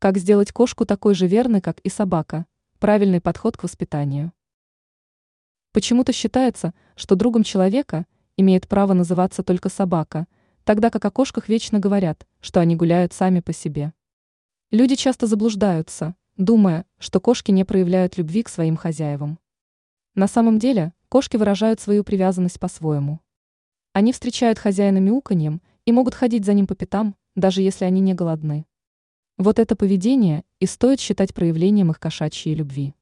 Как сделать кошку такой же верной, как и собака? Правильный подход к воспитанию. Почему-то считается, что другом человека имеет право называться только собака, тогда как о кошках вечно говорят, что они гуляют сами по себе. Люди часто заблуждаются, думая, что кошки не проявляют любви к своим хозяевам. На самом деле, кошки выражают свою привязанность по-своему. Они встречают хозяина мяуканьем и могут ходить за ним по пятам, даже если они не голодны. Вот это поведение и стоит считать проявлением их кошачьей любви.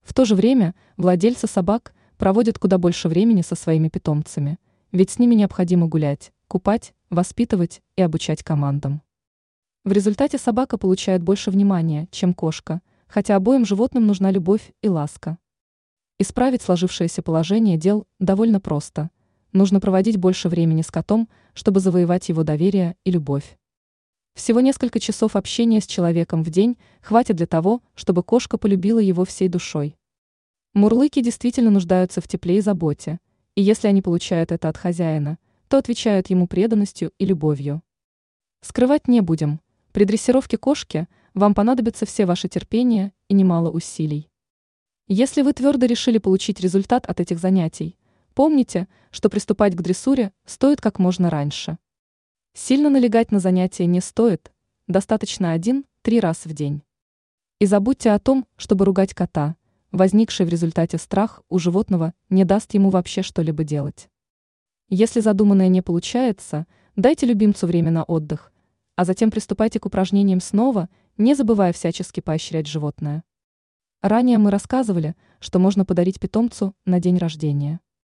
В то же время владельцы собак проводят куда больше времени со своими питомцами, ведь с ними необходимо гулять, купать, воспитывать и обучать командам. В результате собака получает больше внимания, чем кошка, хотя обоим животным нужна любовь и ласка. Исправить сложившееся положение дел довольно просто. Нужно проводить больше времени с котом, чтобы завоевать его доверие и любовь. Всего несколько часов общения с человеком в день хватит для того, чтобы кошка полюбила его всей душой. Мурлыки действительно нуждаются в тепле и заботе, и если они получают это от хозяина, то отвечают ему преданностью и любовью. Скрывать не будем. При дрессировке кошки вам понадобится все ваше терпение и немало усилий. Если вы твердо решили получить результат от этих занятий, помните, что приступать к дрессуре стоит как можно раньше. Сильно налегать на занятия не стоит, достаточно один-три раз в день. И забудьте о том, чтобы ругать кота. Возникший в результате страх у животного не даст ему вообще что-либо делать. Если задуманное не получается, дайте любимцу время на отдых, а затем приступайте к упражнениям снова, не забывая всячески поощрять животное. Ранее мы рассказывали, что можно подарить питомцу на день рождения.